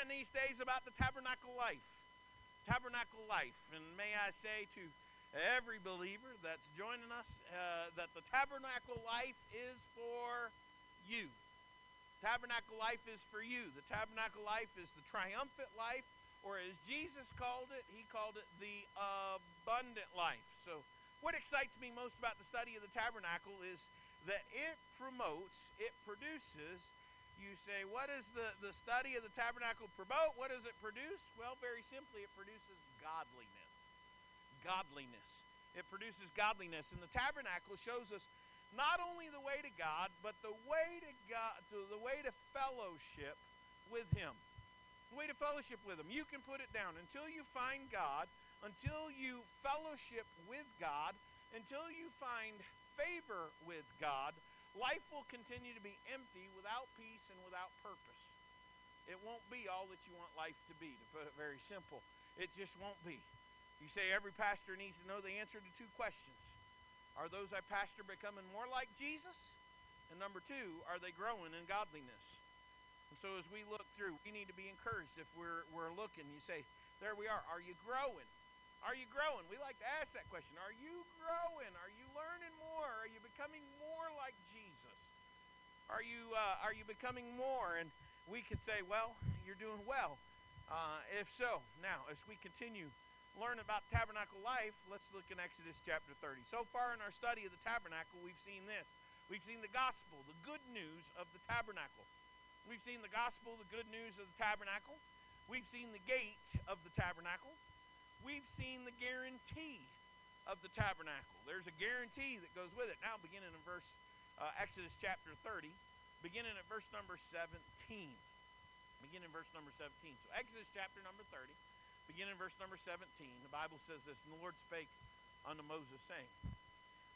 learning these days about the tabernacle life. Tabernacle life. And may I say to every believer that's joining us uh, that the tabernacle life is for you. Tabernacle life is for you. The tabernacle life is the triumphant life, or as Jesus called it, he called it the abundant life. So, what excites me most about the study of the tabernacle is that it promotes, it produces. You say, what does the, the study of the tabernacle promote? What does it produce? Well, very simply, it produces godliness godliness. It produces godliness. And the tabernacle shows us not only the way to God, but the way to God, to the way to fellowship with Him. The way to fellowship with Him. You can put it down until you find God, until you fellowship with God, until you find favor with God. Life will continue to be empty without peace and without purpose. It won't be all that you want life to be, to put it very simple. It just won't be. You say every pastor needs to know the answer to two questions Are those I pastor becoming more like Jesus? And number two, are they growing in godliness? And so as we look through, we need to be encouraged if we're, we're looking. You say, There we are. Are you growing? Are you growing? We like to ask that question. Are you growing? Are you learning more? Are you becoming more like Jesus? Are you uh, are you becoming more? And we could say, well, you're doing well. Uh, if so, now as we continue learn about tabernacle life, let's look in Exodus chapter 30. So far in our study of the tabernacle, we've seen this. We've seen the gospel, the good news of the tabernacle. We've seen the gospel, the good news of the tabernacle. We've seen the gate of the tabernacle. We've seen the guarantee of the tabernacle. There's a guarantee that goes with it. Now, beginning in verse uh, Exodus chapter 30, beginning at verse number 17. Beginning in verse number 17. So, Exodus chapter number 30 beginning in verse number 17. The Bible says this And the Lord spake unto Moses, saying,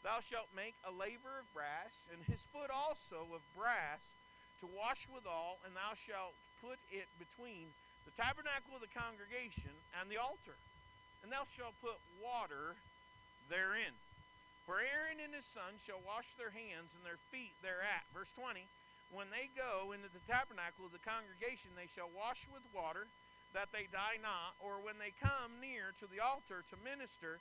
Thou shalt make a laver of brass, and his foot also of brass, to wash withal, and thou shalt put it between the tabernacle of the congregation and the altar. And thou shalt put water therein. For Aaron and his sons shall wash their hands and their feet thereat. Verse 20 When they go into the tabernacle of the congregation, they shall wash with water that they die not, or when they come near to the altar to minister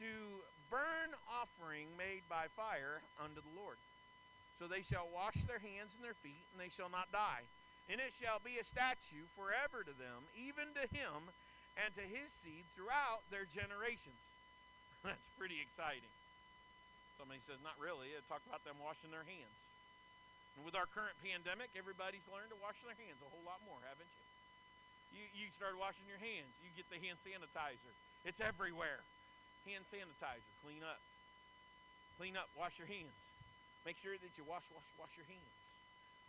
to burn offering made by fire unto the Lord. So they shall wash their hands and their feet, and they shall not die. And it shall be a statute forever to them, even to him and to his seed throughout their generations. That's pretty exciting. Somebody says, not really. It talked about them washing their hands. And with our current pandemic, everybody's learned to wash their hands a whole lot more, haven't you? You, you start washing your hands. You get the hand sanitizer. It's everywhere. Hand sanitizer. Clean up. Clean up. Wash your hands. Make sure that you wash, wash, wash your hands.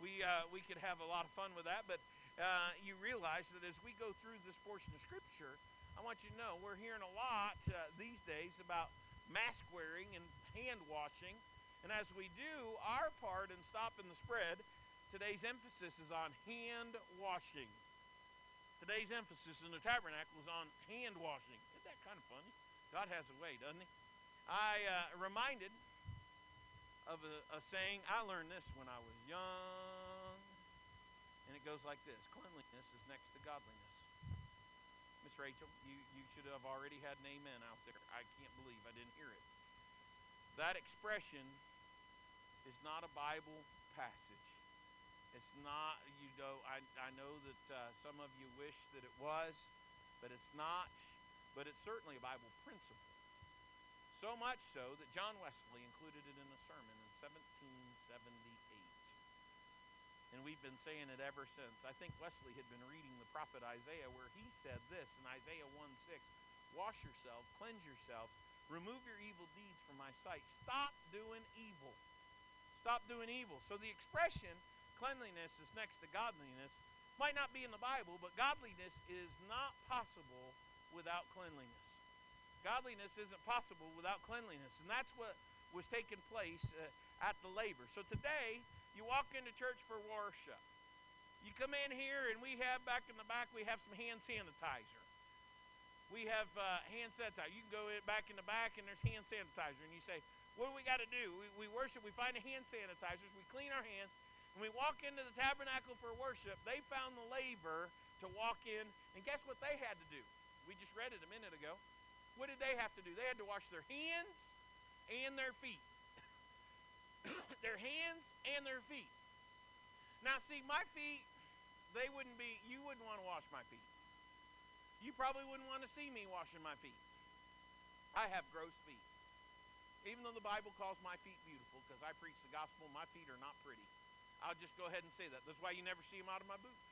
We, uh, we could have a lot of fun with that, but uh, you realize that as we go through this portion of Scripture, I want you to know we're hearing a lot uh, these days about mask wearing and hand washing. And as we do our part in stopping the spread, today's emphasis is on hand washing. Today's emphasis in the tabernacle is on hand washing. Isn't that kind of funny? God has a way, doesn't He? I uh, reminded of a, a saying. I learned this when I was young, and it goes like this: Cleanliness is next to godliness. Miss Rachel, you, you should have already had an amen out there. I can't believe I didn't hear it. That expression is not a Bible passage. It's not, you know, I, I know that uh, some of you wish that it was, but it's not. But it's certainly a Bible principle. So much so that John Wesley included it in a sermon in 1778. And we've been saying it ever since. I think Wesley had been reading the prophet Isaiah where he said this in Isaiah 1 6 Wash yourselves, cleanse yourselves, remove your evil deeds from my sight. Stop doing evil. Stop doing evil. So the expression cleanliness is next to godliness might not be in the Bible, but godliness is not possible without cleanliness. Godliness isn't possible without cleanliness, and that's what was taking place uh, at the laver. So today, you walk into church for worship. You come in here, and we have back in the back, we have some hand sanitizer. We have uh, hand sanitizer. You can go in, back in the back, and there's hand sanitizer. And you say, What do we got to do? We, we worship, we find the hand sanitizers, we clean our hands, when we walk into the tabernacle for worship, they found the laver to walk in, and guess what they had to do? We just read it a minute ago. What did they have to do? They had to wash their hands and their feet. their hands and their feet. Now, see, my feet, they wouldn't be, you wouldn't want to wash my feet. You probably wouldn't want to see me washing my feet. I have gross feet. Even though the Bible calls my feet beautiful because I preach the gospel, my feet are not pretty. I'll just go ahead and say that. That's why you never see them out of my boots.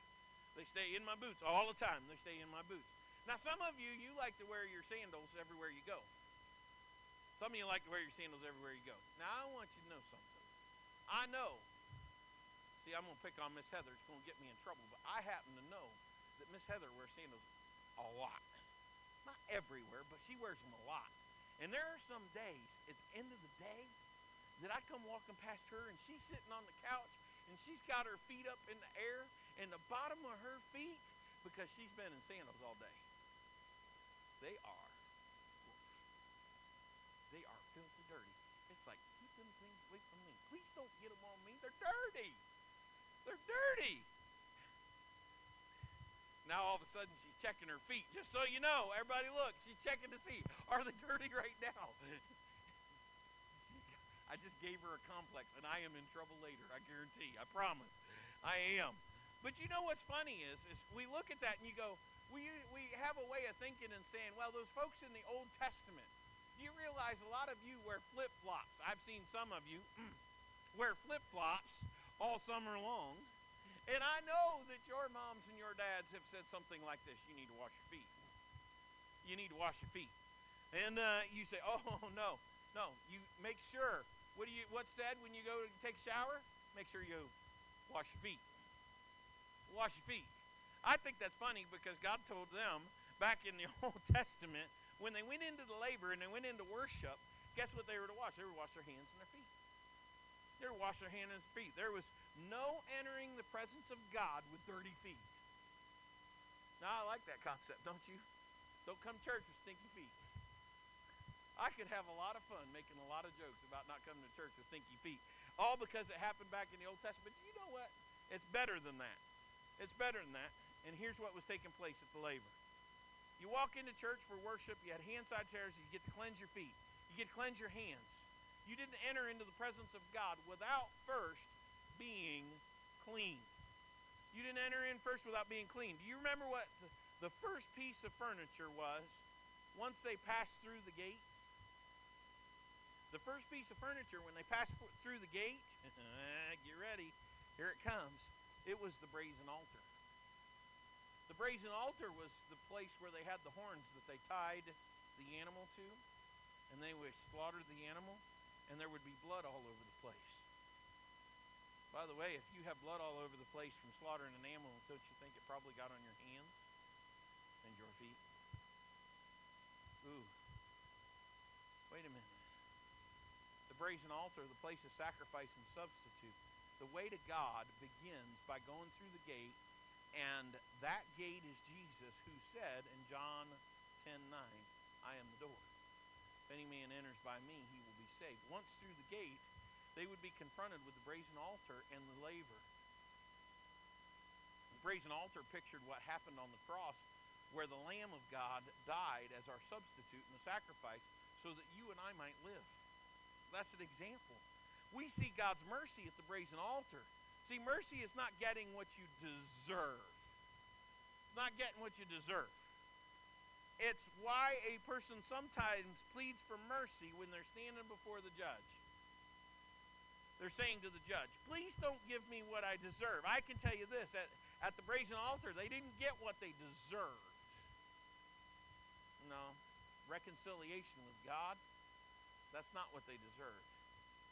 They stay in my boots all the time. They stay in my boots. Now, some of you, you like to wear your sandals everywhere you go. Some of you like to wear your sandals everywhere you go. Now, I want you to know something. I know. See, I'm going to pick on Miss Heather. It's going to get me in trouble. But I happen to know that Miss Heather wears sandals a lot. Not everywhere, but she wears them a lot. And there are some days at the end of the day that I come walking past her and she's sitting on the couch and she's got her feet up in the air and the bottom of her feet because she's been in sandals all day. They are gross. They are filthy dirty. It's like, keep them things away from me. Please don't get them on me. They're dirty. They're dirty. Now all of a sudden she's checking her feet. Just so you know, everybody look, she's checking to see, are they dirty right now? I just gave her a complex and I am in trouble later, I guarantee. I promise. I am. But you know what's funny is is we look at that and you go, we we have a way of thinking and saying, well, those folks in the Old Testament, do you realize a lot of you wear flip-flops? I've seen some of you wear flip-flops all summer long and I know that your moms and your dads have said something like this you need to wash your feet. You need to wash your feet. And uh, you say, oh, no, no. You make sure. What do you? What's said when you go to take a shower? Make sure you wash your feet. Wash your feet. I think that's funny because God told them back in the Old Testament when they went into the laver and they went into worship, guess what they were to wash? They were to wash their hands and their feet. They were to wash their hands and feet. There was no entering the presence of God with dirty feet. Now, I like that concept, don't you? Don't come to church with stinky feet. I could have a lot of fun making a lot of jokes about not coming to church with stinky feet, all because it happened back in the Old Testament. But you know what? It's better than that. It's better than that. And here's what was taking place at the laver. You walk into church for worship, you had hand side chairs, you get to cleanse your feet. You get to cleanse your hands. You didn't enter into the presence of God without first being clean. You didn't enter in first without being clean. Do you remember what the, first piece of furniture was once they passed through the gate? The first piece of furniture when they passed through the gate, get ready, here it comes. It was the brazen altar. The brazen altar was the place where they had the horns that they tied the animal to, and they would slaughter the animal, and there would be blood all over the place. By the way, if you have blood all over the place from slaughtering an animal, don't you think it probably got on your hands and your feet? Ooh. Wait a minute. The brazen altar, the place of sacrifice and substitute. The way to God begins by going through the gate, and that gate is Jesus who said in John 10 9, I am the door. If any man enters by me, he saved. Once through the gate, they would be confronted with the brazen altar and the laver. The brazen altar pictured what happened on the cross, where the Lamb of God died as our substitute and the sacrifice so that you and I might live. That's an example. We see God's mercy at the brazen altar. See, mercy is not getting what you deserve, not getting what you deserve. It's why a person sometimes pleads for mercy when they're standing before the judge. They're saying to the judge, please don't give me what I deserve. I can tell you this at, at the brazen altar, they didn't get what they deserved. No, reconciliation with God, that's not what they deserved.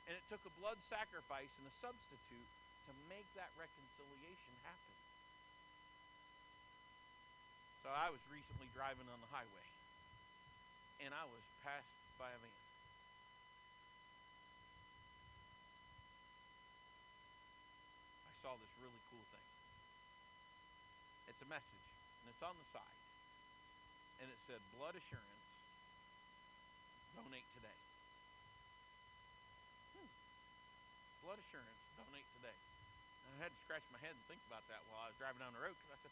And it took a blood sacrifice and a substitute to make that reconciliation happen. So I was recently driving on the highway, and I was passed by a man. I saw this really cool thing. It's a message, and it's on the side. And it said, Blood Assurance, donate today. Hmm. Blood Assurance, donate today. And I had to scratch my head and think about that while I was driving down the road because I said,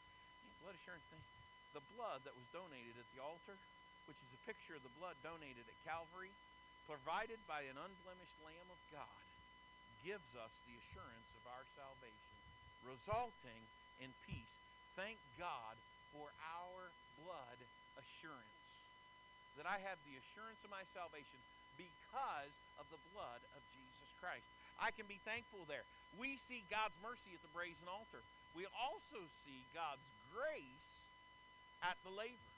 blood assurance thing. The blood that was donated at the altar, which is a picture of the blood donated at Calvary, provided by an unblemished Lamb of God, gives us the assurance of our salvation, resulting in peace. Thank God for our blood assurance. That I have the assurance of my salvation because of the blood of Jesus Christ. I can be thankful there. We see God's mercy at the brazen altar. We also see God's grace at the laver.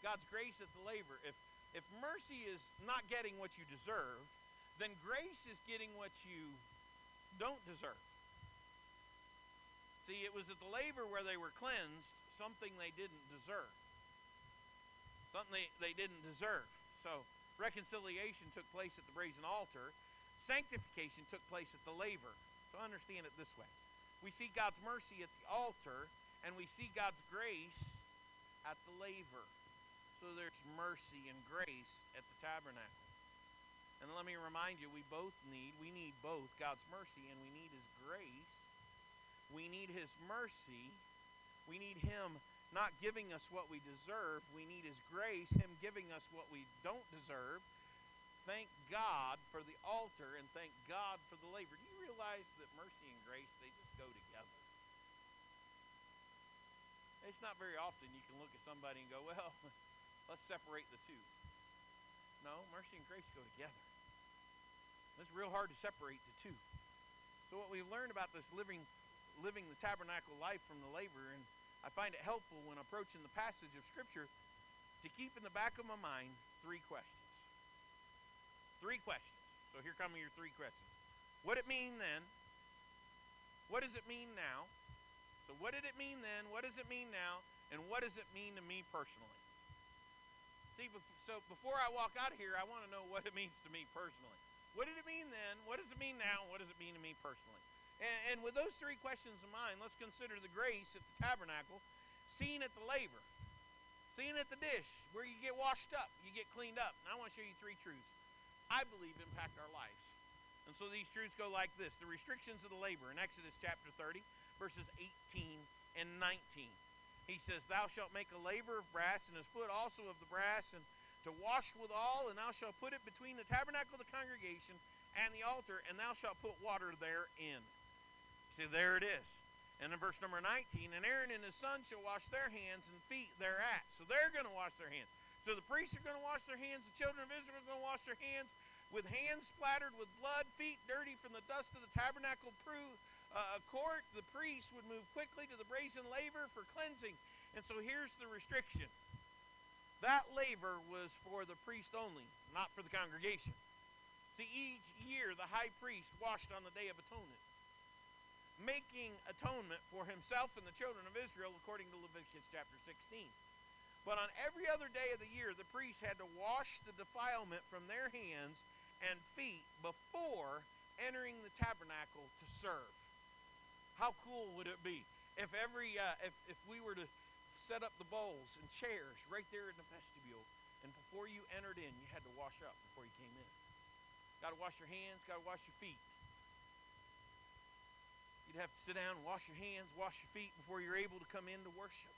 God's grace at the laver. If if mercy is not getting what you deserve, then grace is getting what you don't deserve. See, it was at the laver where they were cleansed, something they didn't deserve. Something they, they didn't deserve. So reconciliation took place at the brazen altar, sanctification took place at the laver. So understand it this way. We see God's mercy at the altar, and we see God's grace at the laver. So there's mercy and grace at the tabernacle. And let me remind you, we both need, we need both God's mercy and we need His grace. We need His mercy. We need Him not giving us what we deserve. We need His grace, Him giving us what we don't deserve. Thank God for the altar and thank God for the laver. Do you realize that mercy and grace, they just go together? It's not very often you can look at somebody and go, well, let's separate the two. No, mercy and grace go together. It's real hard to separate the two. So what we've learned about this living living the tabernacle life from the laver, and I find it helpful when approaching the passage of Scripture to keep in the back of my mind three questions. Three questions. So here come your three questions. What it mean then? What does it mean now? So what did it mean then? What does it mean now? And what does it mean to me personally? See, so before I walk out of here, I want to know what it means to me personally. What did it mean then? What does it mean now? What does it mean to me personally? And, and with those three questions in mind, let's consider the grace at the tabernacle, seen at the laver, seen at the dish, where you get washed up, you get cleaned up. And I want to show you three truths I believe impact our lives. And so these truths go like this the restrictions of the laver in Exodus chapter 30, verses 18 and 19. He says, Thou shalt make a laver of brass, and his foot also of the brass, and to wash withal, and thou shalt put it between the tabernacle of the congregation and the altar, and thou shalt put water therein. See, there it is. And in verse number 19, and Aaron and his son shall wash their hands and feet thereat. So they're going to wash their hands. So the priests are going to wash their hands, the children of Israel are going to wash their hands with hands splattered with blood, feet dirty from the dust of the tabernacle uh, court, the priest would move quickly to the brazen laver for cleansing. And so here's the restriction that laver was for the priest only, not for the congregation. See, each year the high priest washed on the Day of Atonement, making atonement for himself and the children of Israel according to Leviticus chapter 16. But on every other day of the year, the priests had to wash the defilement from their hands and feet before entering the tabernacle to serve. How cool would it be if every uh, if if we were to set up the bowls and chairs right there in the vestibule, and before you entered in, you had to wash up before you came in. Got to wash your hands. Got to wash your feet. You'd have to sit down and wash your hands, wash your feet before you're able to come in to worship.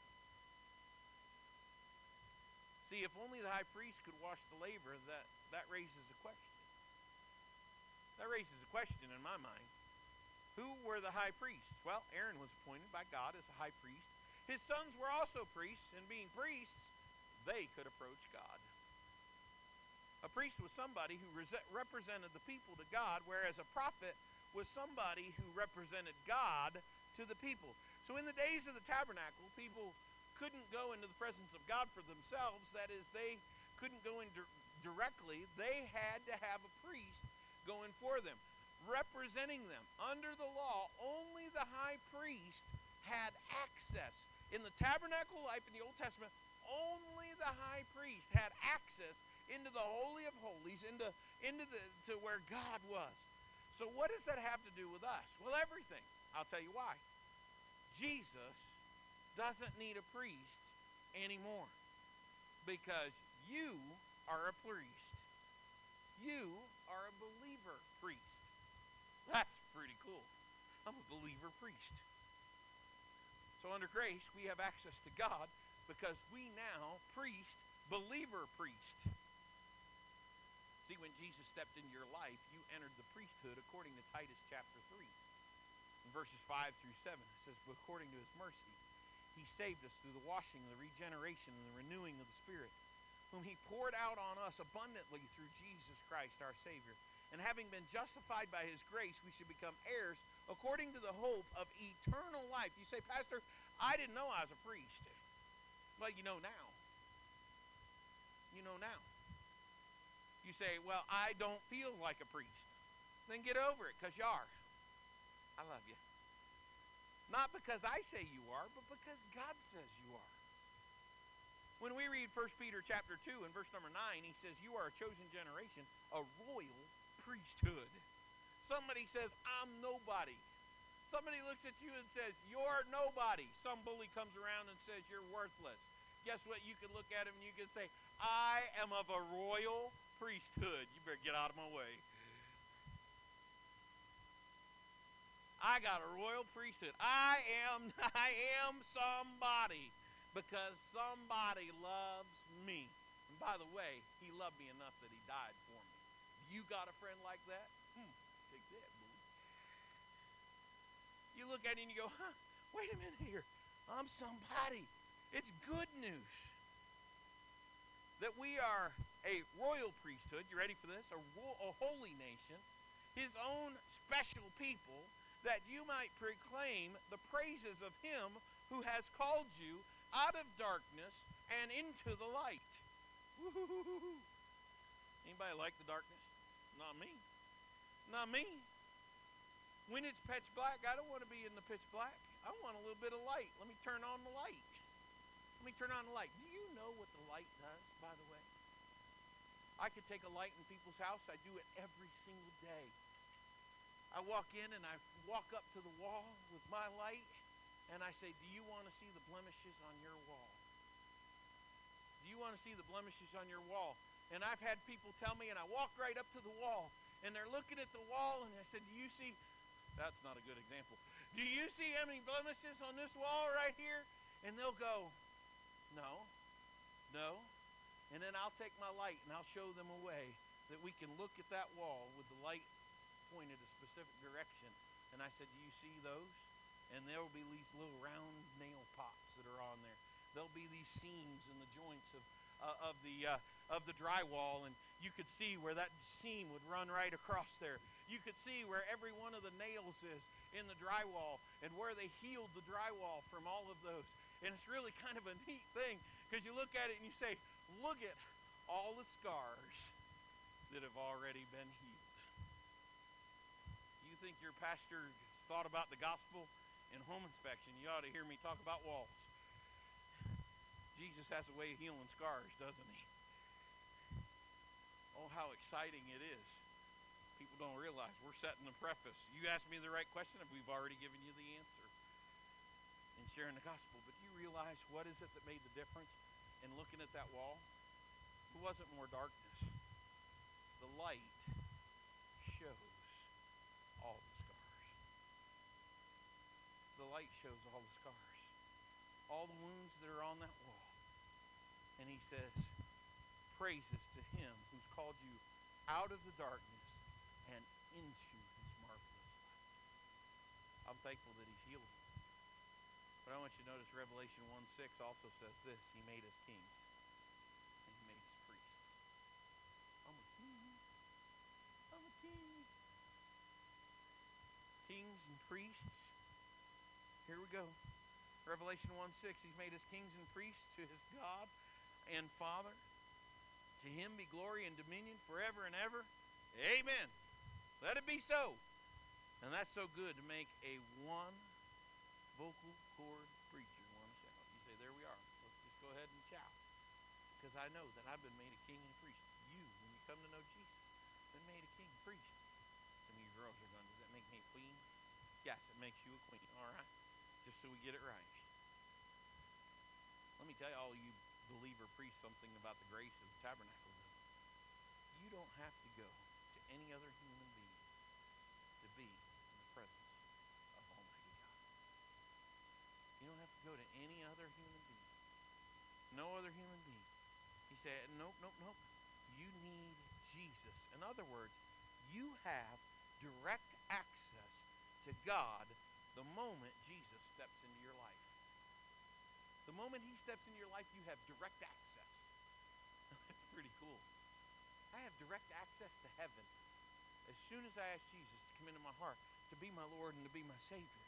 See, if only the high priest could wash the laver, that, that raises a question. That raises a question in my mind. Who were the high priests? Well, Aaron was appointed by God as a high priest. His sons were also priests, and being priests, they could approach God. A priest was somebody who represented the people to God, whereas a prophet was somebody who represented God to the people. So in the days of the tabernacle, people couldn't go into the presence of God for themselves. That is, they couldn't go in directly. They had to have a priest going for them representing them. Under the law, only the high priest had access. In the tabernacle life in the Old Testament, only the high priest had access into the Holy of Holies, into, into the, to where God was. So, what does that have to do with us? Well, everything. I'll tell you why. Jesus doesn't need a priest anymore because you are a priest. You are a believer. That's pretty cool. I'm a believer priest. So under grace, we have access to God because we now priest, believer priest. See, when Jesus stepped into your life, you entered the priesthood according to Titus chapter 3. In verses 5 through 7, it says, But according to his mercy, he saved us through the washing, the regeneration, and the renewing of the Spirit, whom he poured out on us abundantly through Jesus Christ our Savior. And having been justified by his grace, we should become heirs according to the hope of eternal life. You say, Pastor, I didn't know I was a priest. Well, you know now. You know now. You say, Well, I don't feel like a priest. Then get over it because you are. I love you. Not because I say you are, but because God says you are. When we read 1 Peter chapter 2 and verse number 9, he says, You are a chosen generation, a royal priesthood. Somebody says, I'm nobody. Somebody looks at you and says, You're nobody. Some bully comes around and says, You're worthless. Guess what? You can look at him and you can say, I am of a royal priesthood. You better get out of my way. I got a royal priesthood. I am I am somebody because somebody loves me. And by the way, he loved me enough that he died. You got a friend like that? Hmm, take that, boy. You look at it and you go, huh, wait a minute here. I'm somebody. It's good news that we are a royal priesthood. You ready for this? A, a holy nation, his own special people that you might proclaim the praises of him who has called you out of darkness and into the light. Woo-hoo-hoo-hoo. Anybody like the darkness? Not me. Not me. When it's pitch black, I don't want to be in the pitch black. I want a little bit of light. Let me turn on the light. Let me turn on the light. Do you know what the light does, by the way? I could take a light in people's house. I do it every single day. I walk in and I walk up to the wall with my light and I say, Do you want to see the blemishes on your wall? Do you want to see the blemishes on your wall? And I've had people tell me, and I walk right up to the wall, and they're looking at the wall, and I said, Do you see? That's not a good example. Do you see any blemishes on this wall right here? And they'll go, No, no. And then I'll take my light and I'll show them a way that we can look at that wall with the light pointed a specific direction. And I said, Do you see those? And there will be these little round nail pops that are on there. There'll be these seams in the joints of, uh, of, the, uh, of the drywall, and you could see where that seam would run right across there. You could see where every one of the nails is in the drywall and where they healed the drywall from all of those. And it's really kind of a neat thing because you look at it and you say, Look at all the scars that have already been healed You think your pastor thought about the gospel in home inspection, you ought to hear me talk about walls. Jesus has a way of healing scars, doesn't he? Oh, how exciting it is. People don't realize we're setting the preface. You asked me the right question, and we've already given you the answer in sharing the gospel. But do you realize what is it that made the difference in looking at that wall? It wasn't more darkness. The light shows all the scars. The light shows all the scars, all the wounds that are on that wall. And he says, Praises to him who's called you out of the darkness and into his marvelous light. I'm thankful that he's healed me. But I want you to notice Revelation 1 6 also says this He made us kings and he made us priests. I'm a king. I'm a king kings and priests. Here we go. Revelation 1 6, He's made us kings and priests to His God and Father. To Him be glory and dominion forever and ever. Amen. Let it be so. And that's so good to make a one vocal cord preacher want to shout. You say, there we are. Let's just go ahead and shout. Because I know that I've been made a king and priest. You, when you come to know Jesus, been made a king and priest. Some of you girls are going, does that make me a queen? Yes, it makes you a queen, all right? Just so we get it right. Let me tell you, all you believer priests, something about the grace of the tabernacle. You don't have to go to any other human being to be in the presence of Almighty God. You don't have to go to any other human being. No other human being. He said, Nope, nope, nope. You need Jesus. In other words, you have direct access to God the moment Jesus steps into your life. The moment he steps into your life, you have direct access. That's pretty cool. I have direct access to heaven as soon as I ask Jesus to come into my heart, to be my Lord and to be my Savior.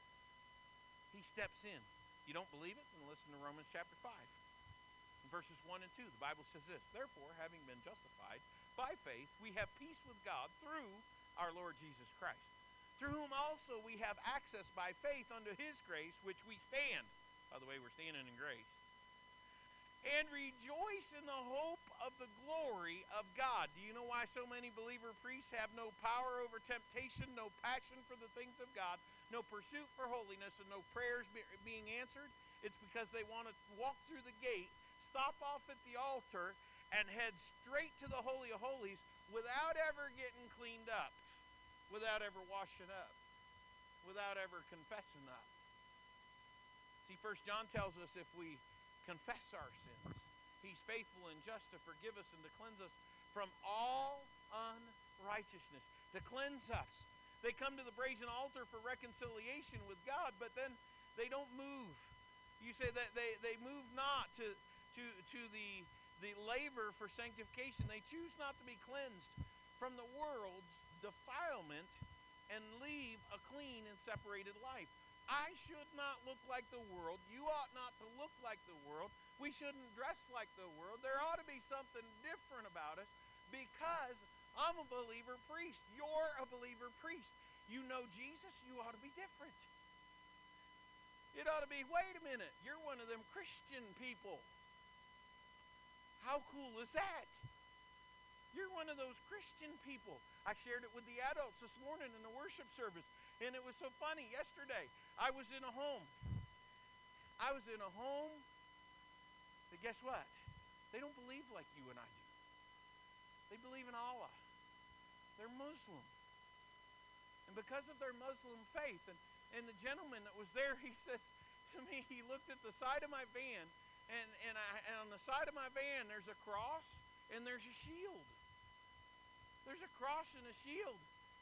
He steps in. You don't believe it? Then listen to Romans chapter 5. In verses 1 and 2, the Bible says this Therefore, having been justified by faith, we have peace with God through our Lord Jesus Christ, through whom also we have access by faith unto his grace, which we stand. By the way, we're standing in grace and rejoice in the hope of the glory of God. Do you know why so many believer priests have no power over temptation, no passion for the things of God, no pursuit for holiness, and no prayers be, being answered? It's because they want to walk through the gate, stop off at the altar, and head straight to the Holy of Holies without ever getting cleaned up, without ever washing up, without ever confessing up. See, First John tells us if we confess our sins. He's faithful and just to forgive us and to cleanse us from all unrighteousness, to cleanse us. They come to the brazen altar for reconciliation with God, but then they don't move. You say that they, they move not to, to, to the, the laver for sanctification. They choose not to be cleansed from the world's defilement and leave a clean and separated life. I should not look like the world. You ought not to look like the world. We shouldn't dress like the world. There ought to be something different about us because I'm a believer priest. You're a believer priest. You know Jesus, you ought to be different. It ought to be wait a minute, you're one of them Christian people. How cool is that? You're one of those Christian people. I shared it with the adults this morning in the worship service. And it was so funny. Yesterday, I was in a home. I was in a home But guess what? They don't believe like you and I do. They believe in Allah. They're Muslim. And because of their Muslim faith, and, and the gentleman that was there, he says to me, he looked at the side of my van, and, and, I, and on the side of my van, there's a cross and there's a shield. There's a cross and a shield.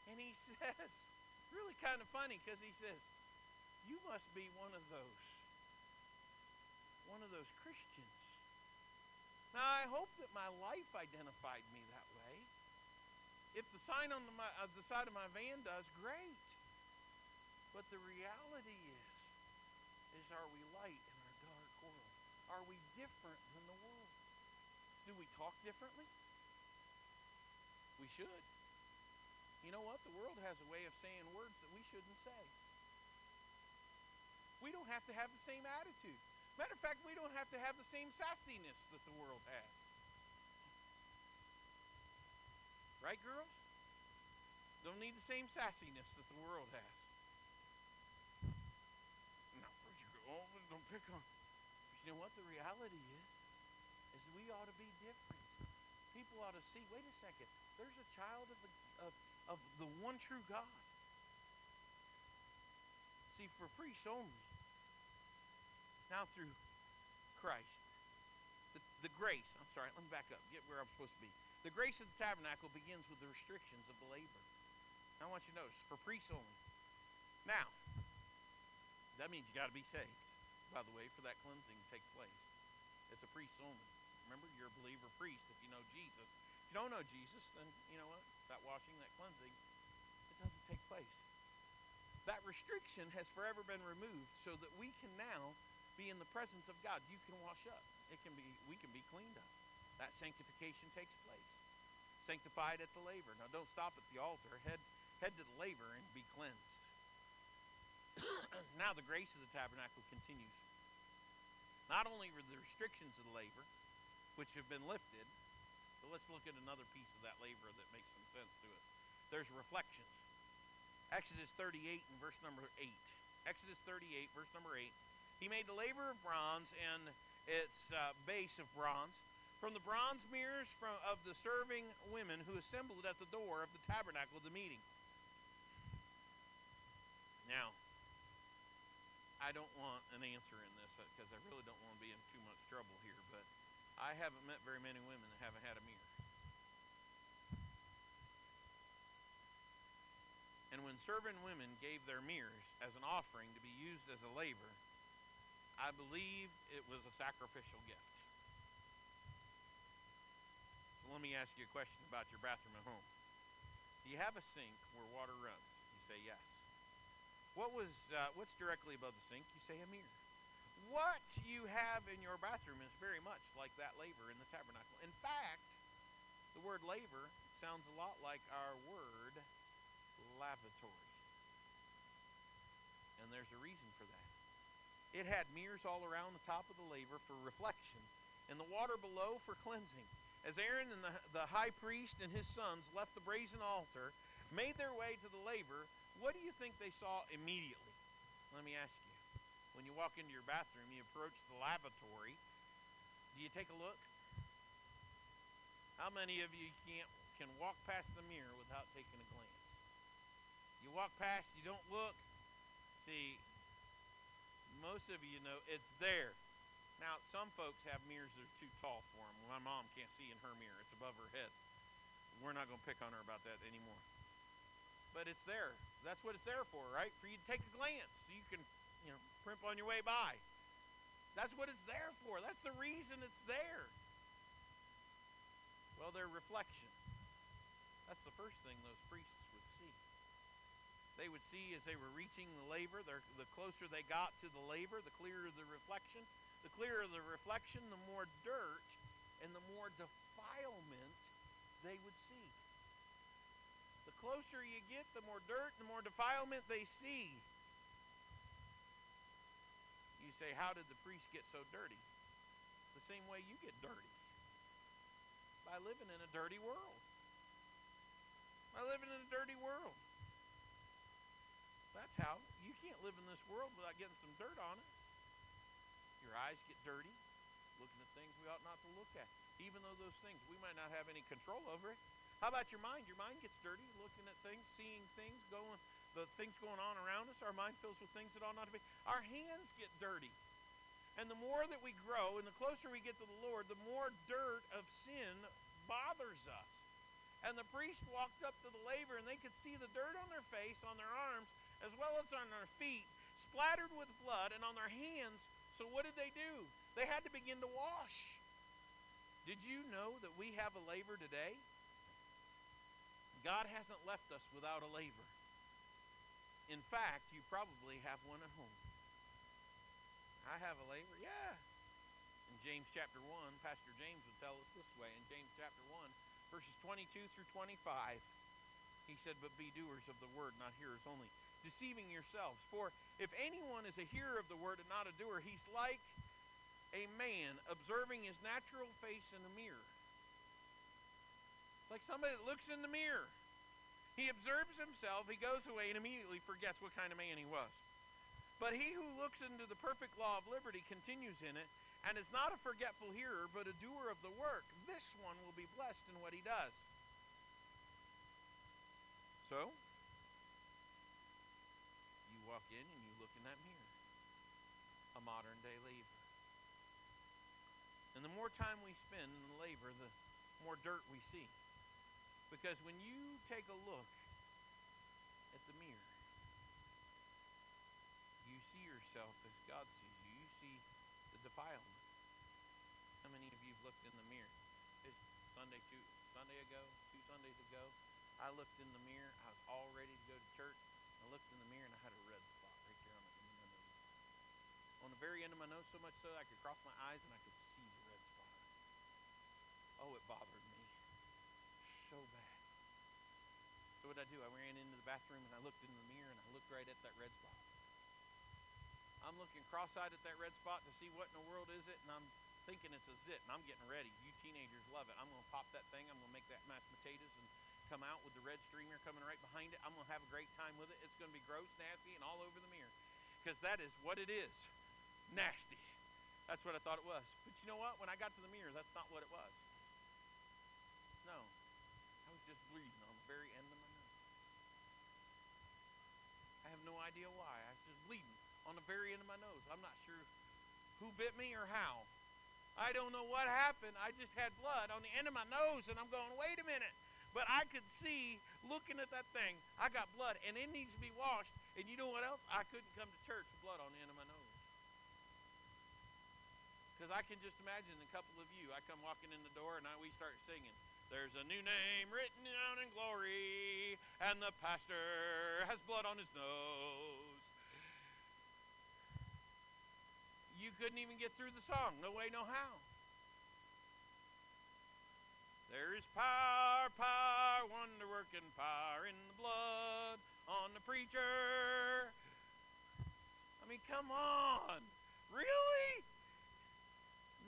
And he says, really kind of funny because he says, You must be one of those, one of those Christians. Now, I hope that my life identified me that way. If the sign on the, my, uh, the side of my van does, great. But the reality is, is are we light in our dark world? Are we different than the world? Do we talk differently? We should. You know what? The world has a way of saying words that we shouldn't say. We don't have to have the same attitude. Matter of fact, we don't have to have the same sassiness that the world has. Right, girls? Don't need the same sassiness that the world has. No, preacher, oh, don't pick on. But you know what the reality is? Is we ought to be different. People ought to see, wait a second, there's a child of the, of, of the one true God. See, for priests only, now through Christ, the, the grace, I'm sorry, let me back up, get where I'm supposed to be. The grace of the tabernacle begins with the restrictions of the. Now I want you to notice, for priests only. Now, that means you got to be saved, by the way, for that cleansing to take place. It's a priest only. Remember, you're a believer priest if you know Jesus. If you don't know Jesus, then you know what? That washing, that cleansing, it doesn't take place. That restriction has forever been removed so that we can now be in the presence of God. You can wash up. It can be we can be cleaned up. That sanctification takes place. Sanctified at the laver. Now don't stop at the altar. Head head to the laver and be cleansed. now the grace of the tabernacle continues. Not only were the restrictions of the laver, which have been lifted, but let's look at another piece of that laver that makes some sense to us. There's reflections. Exodus 38 and verse number 8. Exodus 38, verse number 8. He made the laver of bronze and its uh, base of bronze from the bronze mirrors from, of the serving women who assembled at the door of the tabernacle of the meeting. Now, I don't want an answer in this because I really don't want to be in too much trouble here, but I haven't met very many women that haven't had a mirror. And when serving women gave their mirrors as an offering to be used as a laver, I believe it was a sacrificial gift. So let me ask you a question about your bathroom at home. Do you have a sink where water runs? You say yes. What was uh, what's directly above the sink? You say a mirror. What you have in your bathroom is very much like that laver in the tabernacle. In fact, the word laver sounds a lot like our word lavatory. And there's a reason for that. It had mirrors all around the top of the laver for reflection, and the water below for cleansing. As Aaron and the, the high priest and his sons left the brazen altar, made their way to the laver, what do you think they saw immediately? Let me ask you. When you walk into your bathroom, you approach the lavatory. Do you take a look? How many of you can't can walk past the mirror without taking a glance? You walk past, you don't look. See, most of you know it's there. Now, some folks have mirrors that are too tall for them. My mom can't see in her mirror, it's above her head. We're not going to pick on her about that anymore. But it's there. That's what it's there for, right? For you to take a glance so you can, you know, primp on your way by. That's what it's there for. That's the reason it's there. Well, their reflection. That's the first thing those priests would see they would see as they were reaching the laver, the closer they got to the laver, the clearer the reflection. The clearer the reflection, the more dirt and the more defilement they would see. The closer you get, the more dirt, the more defilement they see. You say, How did the priest get so dirty? The same way you get dirty by living in a dirty world. By living in a dirty world. That's how. You can't live in this world without getting some dirt on it. Your eyes get dirty, looking at things we ought not to look at. Even though those things, we might not have any control over it. How about your mind? Your mind gets dirty, looking at things, seeing things, going, the things going on around us. Our mind fills with things that ought not to be. Our hands get dirty. And the more that we grow and the closer we get to the Lord, the more dirt of sin bothers us. And the priest walked up to the laver and they could see the dirt on their face, on their arms, as well as on their feet, splattered with blood, and on their hands. So, what did they do? They had to begin to wash. Did you know that we have a laver today? God hasn't left us without a laver. In fact, you probably have one at home. I have a laver, yeah. In James chapter 1, Pastor James would tell us this way in James chapter 1, verses 22 through 25. He said, But be doers of the word, not hearers only, deceiving yourselves. For if anyone is a hearer of the word and not a doer, he's like a man observing his natural face in a mirror. It's like somebody that looks in the mirror. He observes himself, he goes away, and immediately forgets what kind of man he was. But he who looks into the perfect law of liberty continues in it, and is not a forgetful hearer, but a doer of the work. This one will be blessed in what he does. So, you walk in and you look in that mirror. A modern day laver. And the more time we spend in the laver, the more dirt we see. Because when you take a look at the mirror, you see yourself as God sees you. You see the defilement. How many of you have looked in the mirror? It's Sunday two Sunday ago, two Sundays ago, I looked in the mirror. I was all ready to go to church. I looked in the mirror and I had a red spot right there on the end of my nose. On the very end of my nose, so much so that I could cross my eyes and I could see the red spot. Oh, it bothered me so bad. So what did I do? I ran into the bathroom and I looked in the mirror and I looked right at that red spot. I'm looking cross-eyed at that red spot to see what in the world is it, and I'm thinking it's a zit, and I'm getting ready. You teenagers love it. I'm going to pop that thing. I'm going to make that mashed potatoes and come out with the red streamer coming right behind it. I'm going to have a great time with it. It's going to be gross, nasty, and all over the mirror. Because that is what it is nasty. That's what I thought it was. But you know what? When I got to the mirror, that's not what it was. No. I was just bleeding on the very end of my nose. I have no idea why. I was just bleeding on the very end of my nose. I'm not sure who bit me or how. I don't know what happened. I just had blood on the end of my nose, and I'm going, wait a minute. But I could see, looking at that thing, I got blood, and it needs to be washed. And you know what else? I couldn't come to church with blood on the end of my nose. Because I can just imagine a couple of you, I come walking in the door, and I, we start singing. There's a new name written down in glory, and the pastor has blood on his nose. You couldn't even get through the song. No way, no how. There is power, power, wonder working power in the blood on the preacher. I mean, come on. Really?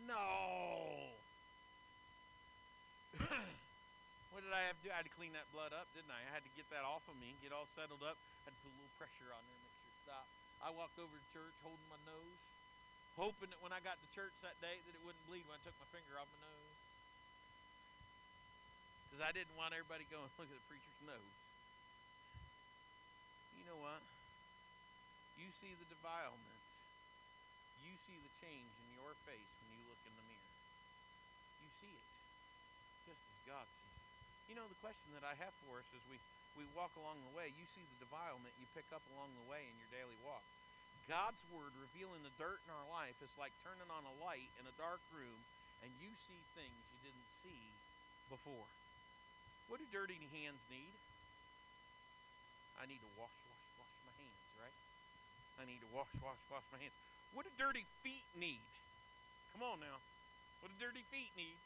No. What did I have to do? I had to clean that blood up, didn't I? I had to get that off of me, get all settled up. I had to put a little pressure on there, make sure it stopped. I walked over to church holding my nose, hoping that when I got to church that day that it wouldn't bleed when I took my finger off my nose because I didn't want everybody going, look at the preacher's nose. You know what? You see the defilement. You see the change in your face when you look in the mirror. You see it just as God sees it. You know, the question that I have for us as we, we walk along the way, you see the defilement you pick up along the way in your daily walk. God's word revealing the dirt in our life is like turning on a light in a dark room and you see things you didn't see before. What do dirty hands need? I need to wash, wash, wash my hands, right? I need to wash, wash, wash my hands. What do dirty feet need? Come on now. What do dirty feet need?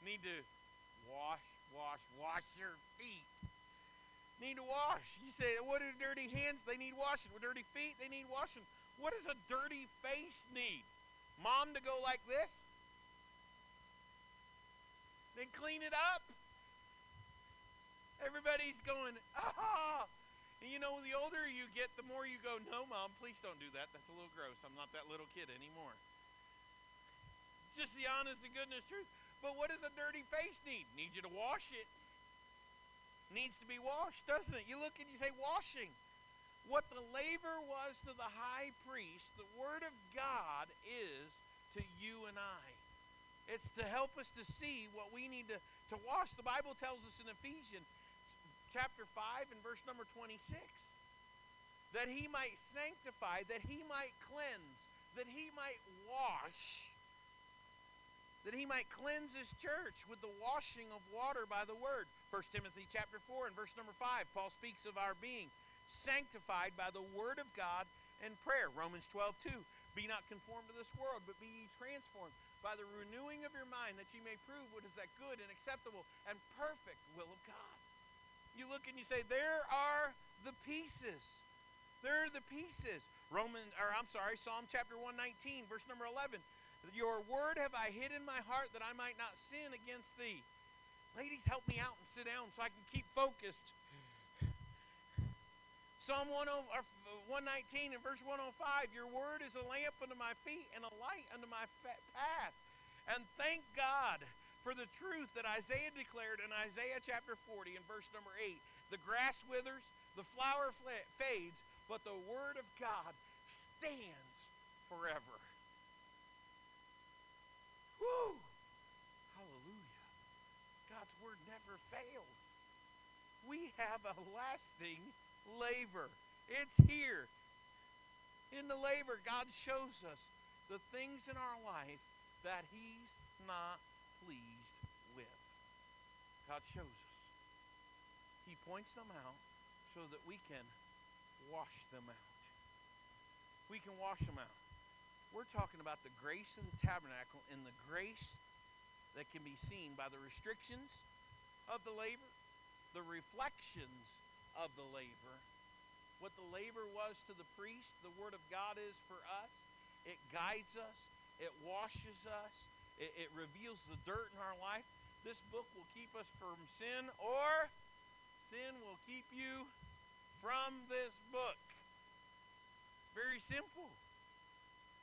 Need to wash, wash, wash your feet. Need to wash. You say, what do dirty hands? They need washing. With dirty feet, they need washing. What does a dirty face need? Mom to go like this? Then clean it up? Everybody's going, ah. And you know, the older you get, the more you go, no, mom, please don't do that. That's a little gross. I'm not that little kid anymore. Just the honest to goodness truth. But what does a dirty face need? Needs you to wash it. Needs to be washed, doesn't it? You look and you say, washing. What the laver was to the high priest, the word of God is to you and I. It's to help us to see what we need to, to wash. The Bible tells us in Ephesians chapter 5 and verse number 26 that he might sanctify, that he might cleanse, that he might wash, that he might cleanse his church with the washing of water by the word. 1 Timothy chapter 4 and verse number 5, Paul speaks of our being sanctified by the word of God and prayer. Romans 12, 2. Be not conformed to this world, but be ye transformed by the renewing of your mind, that ye may prove what is that good and acceptable and perfect will of God. You look and you say, There are the pieces. There are the pieces. Roman, or I'm sorry, Psalm chapter 119, verse number 11. Your word have I hid in my heart that I might not sin against thee. Ladies, help me out and sit down so I can keep focused. Psalm 119 and verse 105 Your word is a lamp unto my feet and a light unto my path. And thank God for the truth that Isaiah declared in Isaiah chapter 40 and verse number 8 the grass withers, the flower fades, but the word of God stands forever. Woo! Hallelujah. God's word never fails. We have a lasting laver. It's here. In the laver, God shows us the things in our life that He's not pleased with. God shows us. He points them out so that we can wash them out. We can wash them out. We're talking about the grace of the tabernacle and the grace that can be seen by the restrictions of the laver, the reflections of the laver, what the laver was to the priest, the word of God is for us. It guides us, it washes us, it, it reveals the dirt in our life. This book will keep us from sin, or sin will keep you from this book. It's very simple.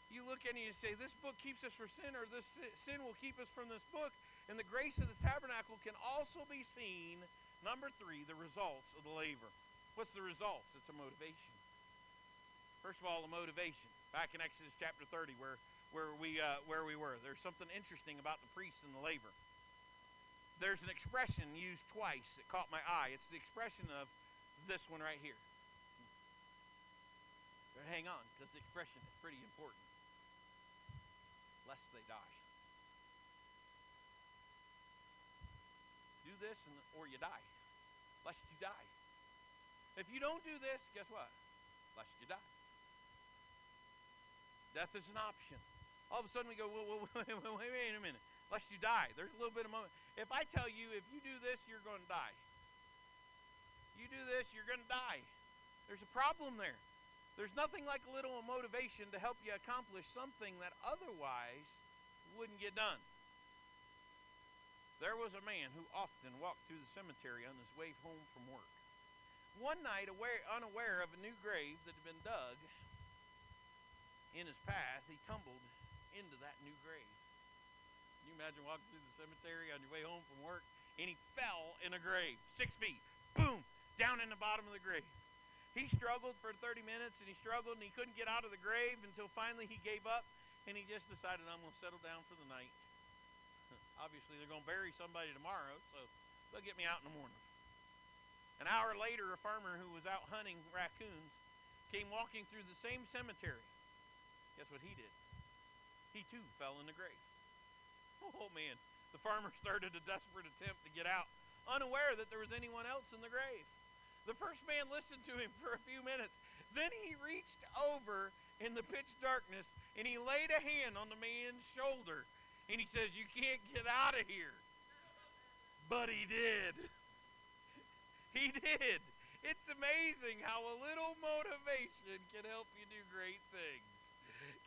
You look at it and you say, This book keeps us from sin, or this sin will keep us from this book. And the grace of the tabernacle can also be seen, number three, the results of the laver. What's the results? It's a motivation. First of all, the motivation. Back in Exodus chapter 30, where where we uh, where we were, there's something interesting about the priests and the laver. There's an expression used twice that caught my eye. It's the expression of this one right here. But hang on, because the expression is pretty important. Lest they die. Do this and, or you die. Lest you die. If you don't do this, guess what? Lest you die. Death is an option. All of a sudden we go, wait, wait, wait, wait a minute. Lest you die. There's a little bit of moment. If I tell you, if you do this, you're going to die. You do this, you're going to die. There's a problem there. There's nothing like a little motivation to help you accomplish something that otherwise wouldn't get done. There was a man who often walked through the cemetery on his way home from work. One night, aware, unaware of a new grave that had been dug in his path, he tumbled into that new grave. Can you imagine walking through the cemetery on your way home from work and he fell in a grave, six feet, boom, down in the bottom of the grave. He struggled for 30 minutes and he struggled and he couldn't get out of the grave until finally he gave up and he just decided, I'm going to settle down for the night. Obviously, they're going to bury somebody tomorrow, so they'll get me out in the morning. An hour later, a farmer who was out hunting raccoons came walking through the same cemetery. Guess what he did? He too fell in the grave. Oh man, the farmer started a desperate attempt to get out, unaware that there was anyone else in the grave. The first man listened to him for a few minutes. Then he reached over in the pitch darkness and he laid a hand on the man's shoulder and he says, You can't get out of here. But he did. He did. It's amazing how a little motivation can help you do great things,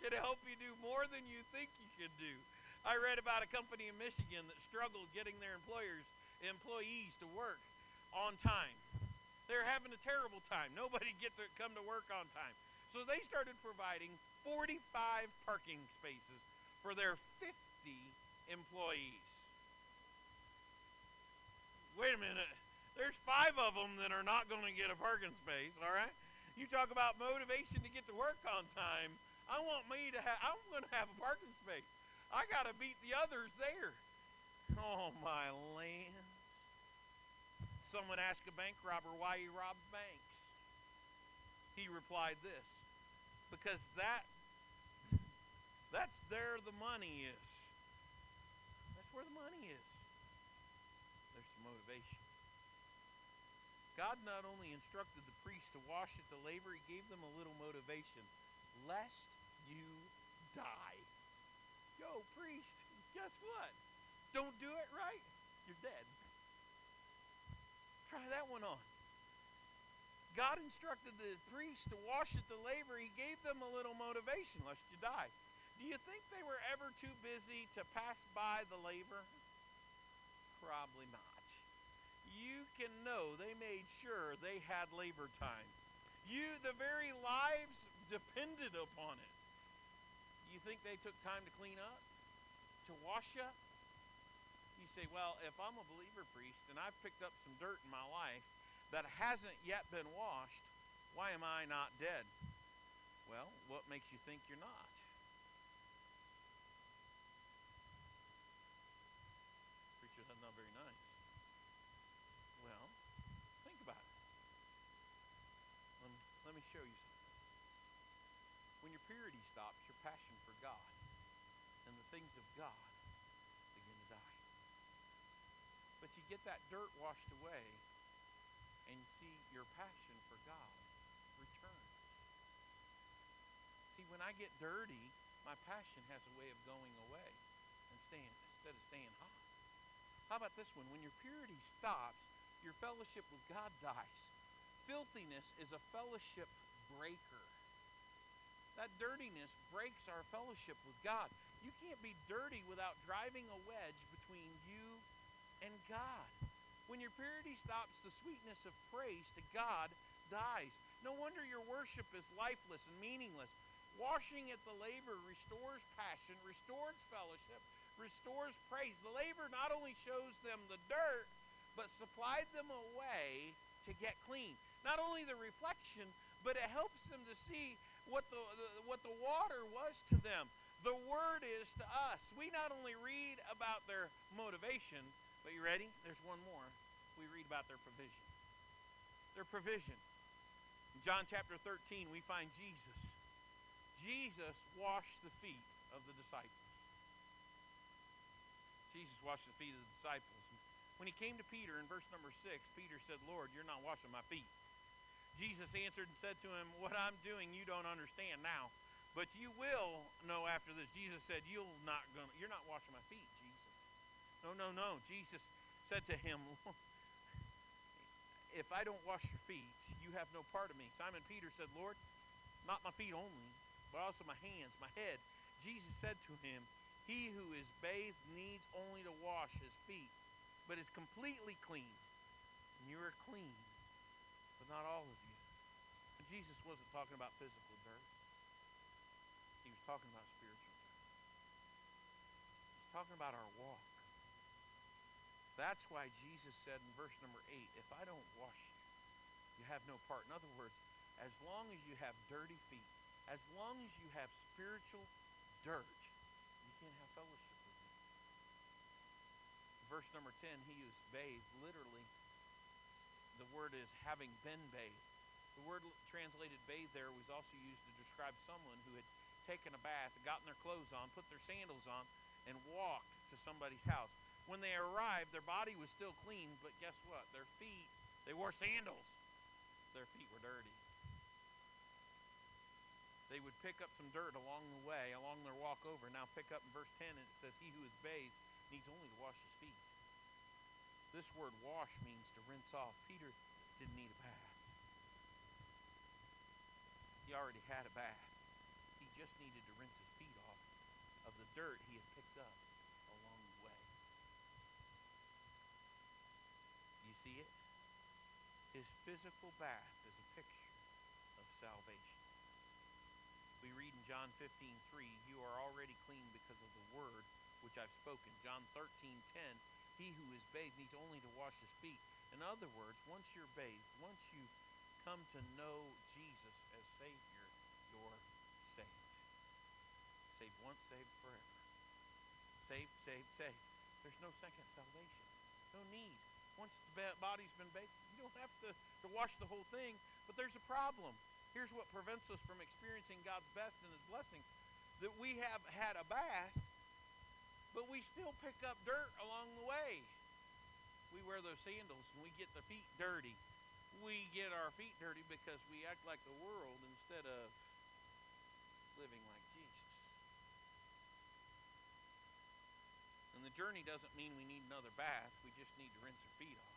can help you do more than you think you can do. I read about a company in Michigan that struggled getting their employers employees to work on time. They're having a terrible time. Nobody get to come to work on time. So they started providing 45 parking spaces for their 50 employees. Wait a minute. There's five of them that are not going to get a parking space, all right? You talk about motivation to get to work on time. I want me to have, I'm going to have a parking space. I got to beat the others there. Oh, my land someone asked a bank robber why he robbed banks. He replied this because that that's there the money is. That's where the money is. There's the motivation. God not only instructed the priest to wash at the laver, he gave them a little motivation. Lest you die. Yo, priest, guess what? Don't do it right, you're dead. Try that one on. God instructed the priests to wash at the laver. He gave them a little motivation, lest you die. Do you think they were ever too busy to pass by the laver? Probably not. You can know they made sure they had laver time. You, the very lives depended upon it. You think they took time to clean up? To wash up? You say, well, if I'm a believer priest and I've picked up some dirt in my life that hasn't yet been washed, why am I not dead? Well, what makes you think you're not? Preacher, that's not very nice. Well, think about it. Let me, let me show you something. When your purity stops, your passion for God and the things of God but you get that dirt washed away, and see your passion for God returns. See, when I get dirty, my passion has a way of going away and staying instead of staying hot. How about this one? When your purity stops, your fellowship with God dies. Filthiness is a fellowship breaker. That dirtiness breaks our fellowship with God. You can't be dirty without driving a wedge between you and God. When your purity stops, the sweetness of praise to God dies. No wonder your worship is lifeless and meaningless. Washing at the laver restores passion, restores fellowship, restores praise. The laver not only shows them the dirt, but supplied them a way to get clean. Not only the reflection, but it helps them to see what the, the what the water was to them. The word is to us. We not only read about their motivation, but you ready? There's one more. We read about their provision. Their provision. In John chapter 13, we find Jesus. Jesus washed the feet of the disciples. Jesus washed the feet of the disciples. When he came to Peter in verse number 6, Peter said, Lord, you're not washing my feet. Jesus answered and said to him, What I'm doing you don't understand now, but you will know after this. Jesus said, You'll not gonna you're not washing my feet. No, no, no. Jesus said to him, If I don't wash your feet, you have no part of me. Simon Peter said, Lord, not my feet only, but also my hands, my head. Jesus said to him, He who is bathed needs only to wash his feet, but is completely clean. And you are clean, but not all of you. And Jesus wasn't talking about physical dirt, he was talking about spiritual dirt. He's talking about our walk. That's why Jesus said in verse number 8, If I don't wash you, you have no part. In other words, as long as you have dirty feet, as long as you have spiritual dirt, you can't have fellowship with me. Verse number 10, he was bathed. Literally, the word is having been bathed. The word translated bathed there was also used to describe someone who had taken a bath, gotten their clothes on, put their sandals on, and walked to somebody's house. When they arrived, their body was still clean, but guess what? Their feet, they wore sandals. Their feet were dirty. They would pick up some dirt along the way, along their walk over. Now, pick up in verse 10, and it says, He who is bathed needs only to wash his feet. This word wash means to rinse off. Peter didn't need a bath, he already had a bath. He just needed to rinse his feet off of the dirt he had picked up along the way. You see it? His physical bath is a picture of salvation. We read in John 15, 3, you are already clean because of the word which I've spoken. John 13, 10, he who is bathed needs only to wash his feet. In other words, once you're bathed, once you've come to know Jesus as Savior, you're saved. Saved once, saved forever. Saved, saved, saved. There's no second salvation. No need. Once the body's been bathed, you don't have to, to wash the whole thing. But there's a problem. Here's what prevents us from experiencing God's best and His blessings that we have had a bath, but we still pick up dirt along the way. We wear those sandals and we get the feet dirty. We get our feet dirty because we act like the world instead of living like Jesus. And the journey doesn't mean we need another bath, we just need to rinse our feet off.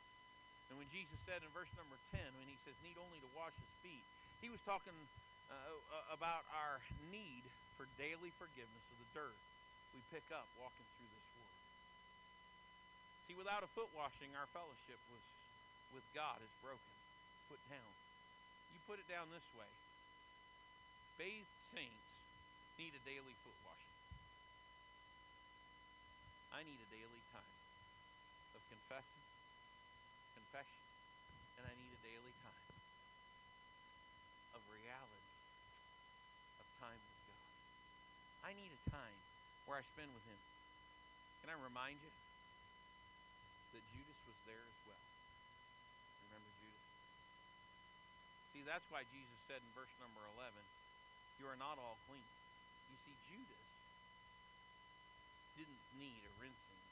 And when Jesus said in verse number 10, when he says, need only to wash his feet, he was talking uh, about our need for daily forgiveness of the dirt we pick up walking through this world. See, without a foot washing, our fellowship was with God is broken, put down. You put it down this way. Bathed saints need a daily foot washing. I need a daily time of confessing, confession, and I need a daily time of reality of time with God. I need a time where I spend with Him. Can I remind you that Judas was there as well? Remember Judas? See, that's why Jesus said in verse number 11, You are not all clean. You see, Judas didn't need a rinsing,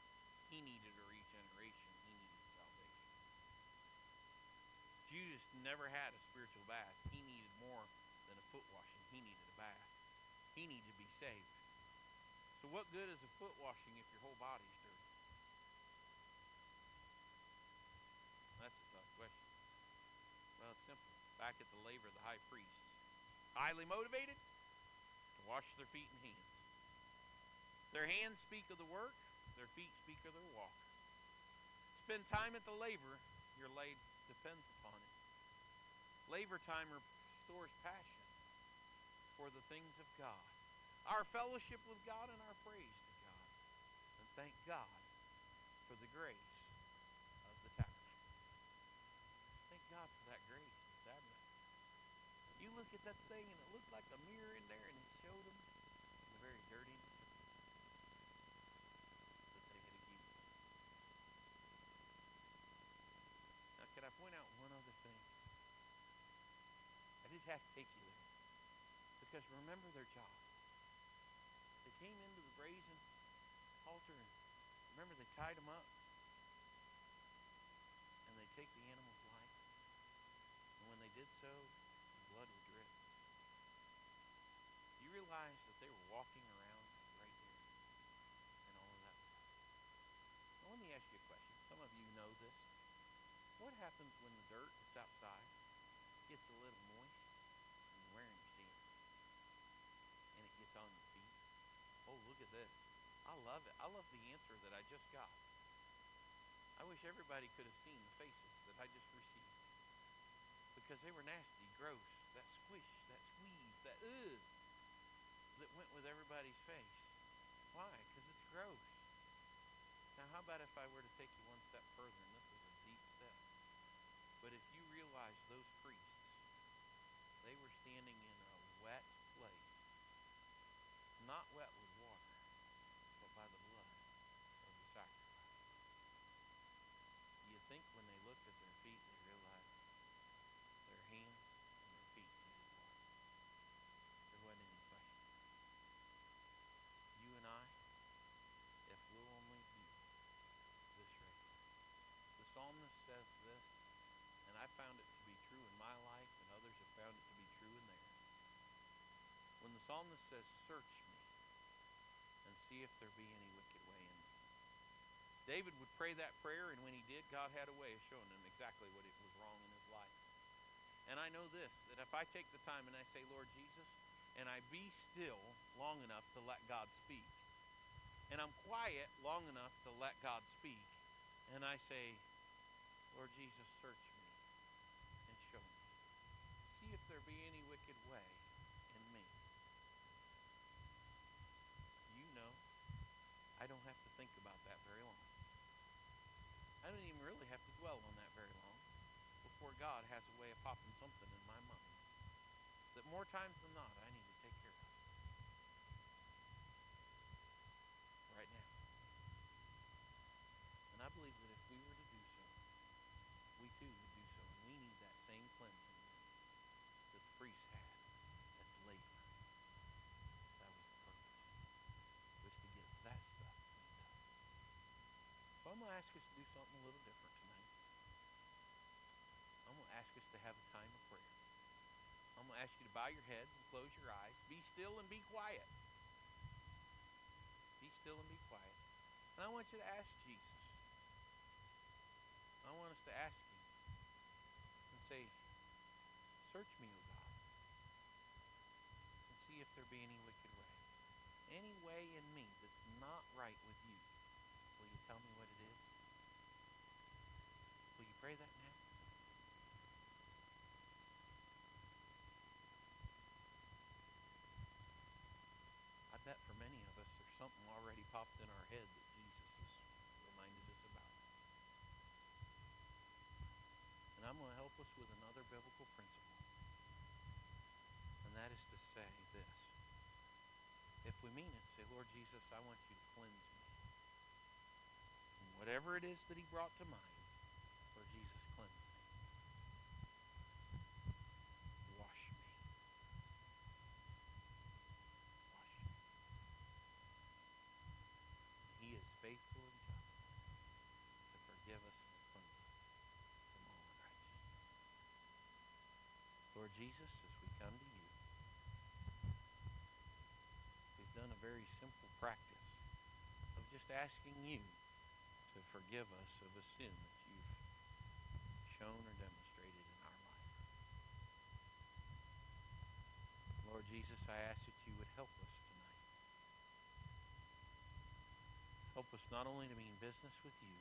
he needed a regeneration, he needed salvation. Judas never had a spiritual bath, he needed more than a foot washing, he needed a bath. He needed to be saved. So, what good is a foot washing if your whole body's dirty? That's a tough question. Well, it's simple. Back at the laver of the high priests, highly motivated to wash their feet and hands. Their hands speak of the work, their feet speak of their walk. Spend time at the laver, your life depends upon it. Laver time restores passion for the things of God our fellowship with God and our praise to God. And thank God for the grace of the tabernacle. Thank God for that grace the tabernacle. You look at that thing and it looked like a mirror in there and it showed them the very dirtiness that they had accused. Now, can I point out one other thing? I just have to take you there. Because remember their job. They came into the brazen altar and remember they tied them up and they take the animal's life. And when they did so, the blood would drip. You realize that they were walking around right there and all of that. Now let me ask you a question. Some of you know this. What happens when the dirt that's outside gets a little moist and you're wearing your sandals and it gets on your feet? Oh, look at this. I love it. I love the answer that I just got. I wish everybody could have seen the faces that I just received. Because they were nasty, gross, that squish, that squeeze, that ugh that went with everybody's face. Why? Because it's gross. Now, how about if I were to take you one step further, and this is a deep step? But if you realize those priests, they were standing in a wet place, not wet with water, but by the blood of the sacrifice. You think when they looked at their feet, they realized their hands and their feet needed water. There wasn't any question. You and I, if we'll only do this right here. The psalmist says this, and I found it to be true in my life, and others have found it to be true in theirs. When the psalmist says, Search me and see if there be any wicked way in me. David would pray that prayer, and when he did, God had a way of showing him exactly what it was wrong in his life. And I know this that if I take the time and I say, Lord Jesus, and I be still long enough to let God speak, and I'm quiet long enough to let God speak, and I say, Lord Jesus, search me and show me. See if there be any wicked way in me. You know, I don't have to think about that very long. I don't even really have to dwell on that very long before God has a way of popping something in my mind that more times than not I need to take care of right now. And I believe that if we were to do so, we too would do so. And we need that same cleansing that the priests had at the laver. That was the purpose, was to get that stuff cleaned up. So I'm going to ask us to do something a little different tonight. I'm going to ask us to have a time of prayer. I'm going to ask you to bow your heads and close your eyes. Be still and be quiet. Be still and be quiet. And I want you to ask Jesus. I want us to ask him and say, Search me, O God, and see if there be any wicked way. Any way in me that's not right with you. Will you tell me what it is? Will you pray that now? I bet for many of us there's something already popped in our head that Jesus has reminded us about. And I'm going to help us with another biblical principle. And that is to say this. If we mean it, say, Lord Jesus, I want you to cleanse me. And whatever it is that he brought to mind, Lord Jesus, cleanse me. Wash me. Wash me. He is faithful and just to forgive us and cleanse us from all unrighteousness. Lord Jesus, as we come to you, we've done a very simple practice of just asking you to forgive us of a sin that you've shown or demonstrated in our life. Lord Jesus, I ask that you would help us tonight. Help us not only to mean business with you,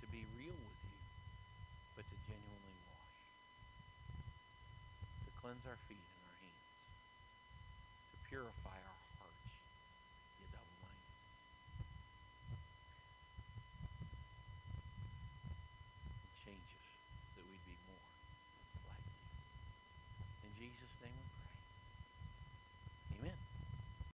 to be real with you, but to genuinely wash, to cleanse our feet and our hands, to purify our